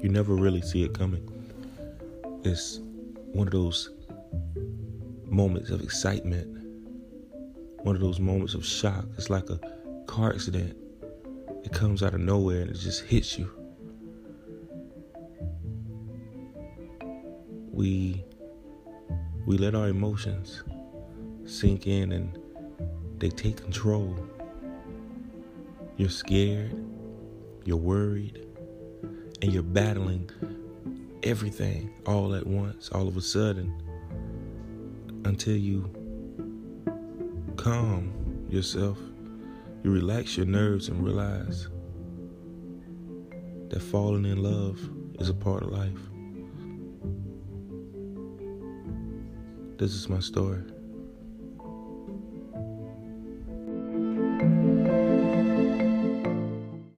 You never really see it coming. It's one of those moments of excitement, one of those moments of shock. It's like a car accident. It comes out of nowhere and it just hits you. We we let our emotions sink in and they take control. You're scared, you're worried, and you're battling everything all at once, all of a sudden, until you calm yourself, you relax your nerves and realize that falling in love is a part of life. This is my story.